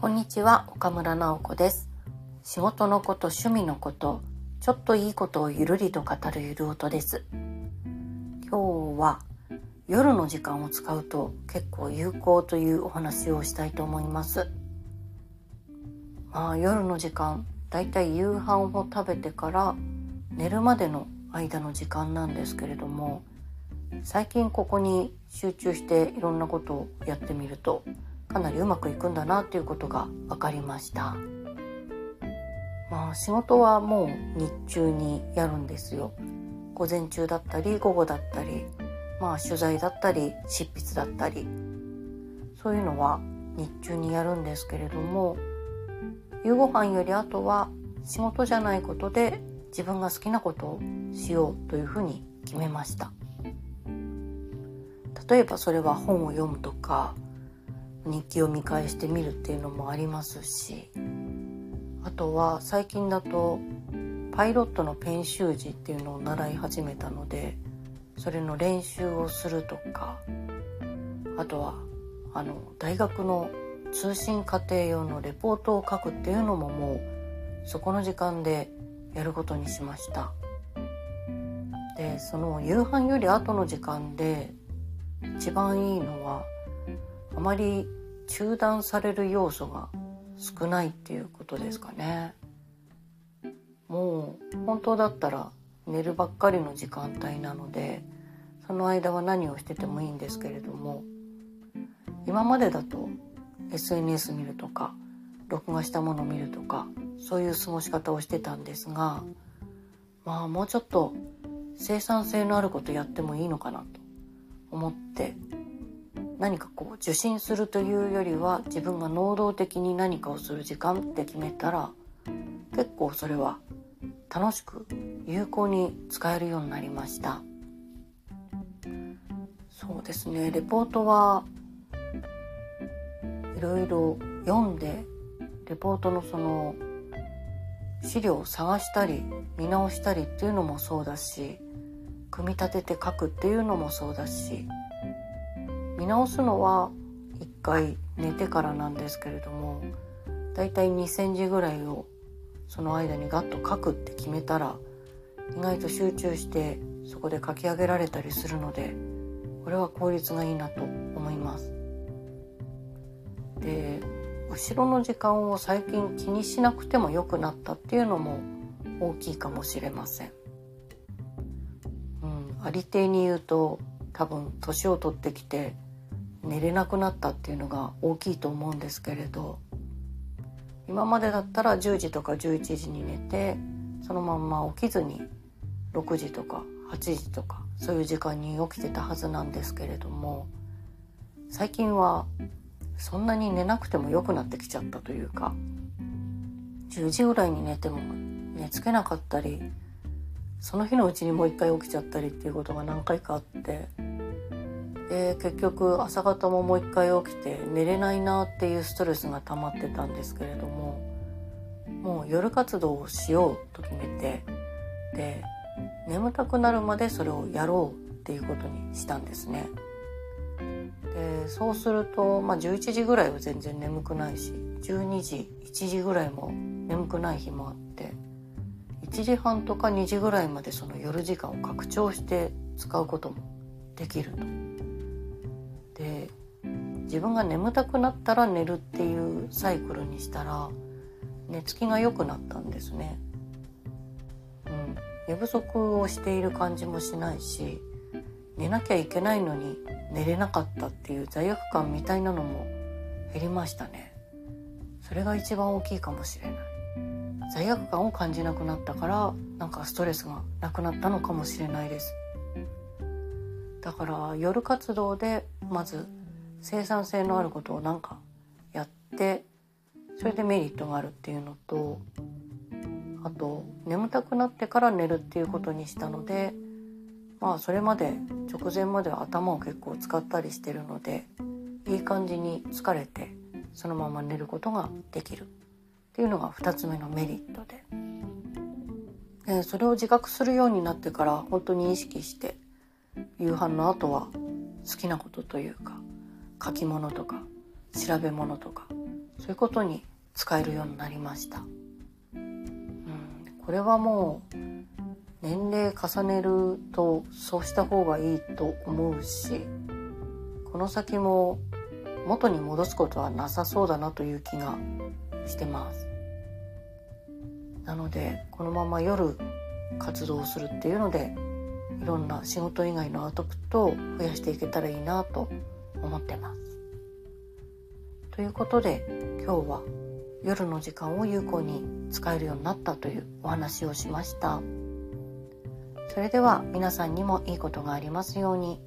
こんにちは岡村直子です。仕事のこと趣味のことちょっといいことをゆるりと語るゆる音です。今日は夜の時間を使うと結構有効というお話をしたいと思います。まあ夜の時間だいたい夕飯を食べてから寝るまでの間の時間なんですけれども最近ここに集中していろんなことをやってみるとかなりうまくいくんだなっていうことが分かりました。まあ仕事はもう日中にやるんですよ。午前中だったり午後だったりまあ取材だったり執筆だったり。そういうのは日中にやるんですけれども夕ご飯よりあとは仕事じゃないことで自分が好きなことをしようというふうに決めました。例えばそれは本を読むとか日記を見返してみるっていうのもありますしあとは最近だとパイロットの研修時っていうのを習い始めたのでそれの練習をするとかあとはあの大学の通信課程用のレポートを書くっていうのももうそこの時間でやることにしました。でその夕飯より後の時間で一番いいのはあまり中断される要素が少ないっていうことですかね。もう本当だったら寝るばっかりの時間帯なのでその間は何をしててもいいんですけれども今までだと SNS 見るとか録画したもの見るとかそういう過ごし方をしてたんですがまあもうちょっと生産性のあることやってもいいのかなと思って何かこう受信するというよりは自分が能動的に何かをする時間って決めたら結構それは楽しく有効に使えるようになりました。そうですね。レポートはいろいろ読んでレポートのその資料を探したり見直したりっていうのもそうだし組み立てて書くっていうのもそうだし見直すのは1回寝てからなんですけれどもだいたい2センチぐらいをその間にガッと書くって決めたら意外と集中してそこで書き上げられたりするのでこれは効率がいいなと思います。で後ろの時間を最近気にしなくても良くなったっていうのも大きいかもしれません。うん、ありていに言うと多分年を取ってきて寝れなくなったっていうのが大きいと思うんですけれど今までだったら10時とか11時に寝てそのまんま起きずに6時とか8時とかそういう時間に起きてたはずなんですけれども最近はそんなに寝なくても良くなってきちゃったというか10時ぐらいに寝ても寝つけなかったりその日のうちにもう一回起きちゃったりっていうことが何回かあってで結局朝方ももう一回起きて寝れないなっていうストレスが溜まってたんですけれどももう夜活動をしようと決めてで眠たくなるまでそれをやろうっていうことにしたんですね。でそうすると、まあ、11時ぐらいは全然眠くないし12時1時ぐらいも眠くない日もあって1時半とか2時ぐらいまでその夜時間を拡張して使うこともできると。自分が眠たくなったら寝るっていうサイクルにしたら寝つきが良くなったんですね。うん、寝不足をしている感じもしないし寝なきゃいけないのに寝れなかったっていう罪悪感みたいなのも減りましたね。それが一番大きいかもしれない。罪悪感を感じなくなったからなんかストレスがなくなったのかもしれないです。だから夜活動でまず生産性のあることをなんかやってそれでメリットがあるっていうのとあと眠たくなってから寝るっていうことにしたのでまあそれまで直前までは頭を結構使ったりしてるのでいい感じに疲れてそのまま寝ることができるっていうのが2つ目のメリットで。でそれを自覚するようになってから本当に意識して夕飯の後は好きなことというか書き物とか調べ物とかそういうことに使えるようになりました。うん、これはもう年齢重ねるとそうした方がいいと思うしこの先も元に戻すことはなさそうだなという気がしてますなのでこのまま夜活動するっていうのでいろんな仕事以外のアウトプットを増やしていけたらいいなと思ってます。ということで今日は夜の時間を有効に使えるようになったというお話をしました。それでは皆さんにもいいことがありますように。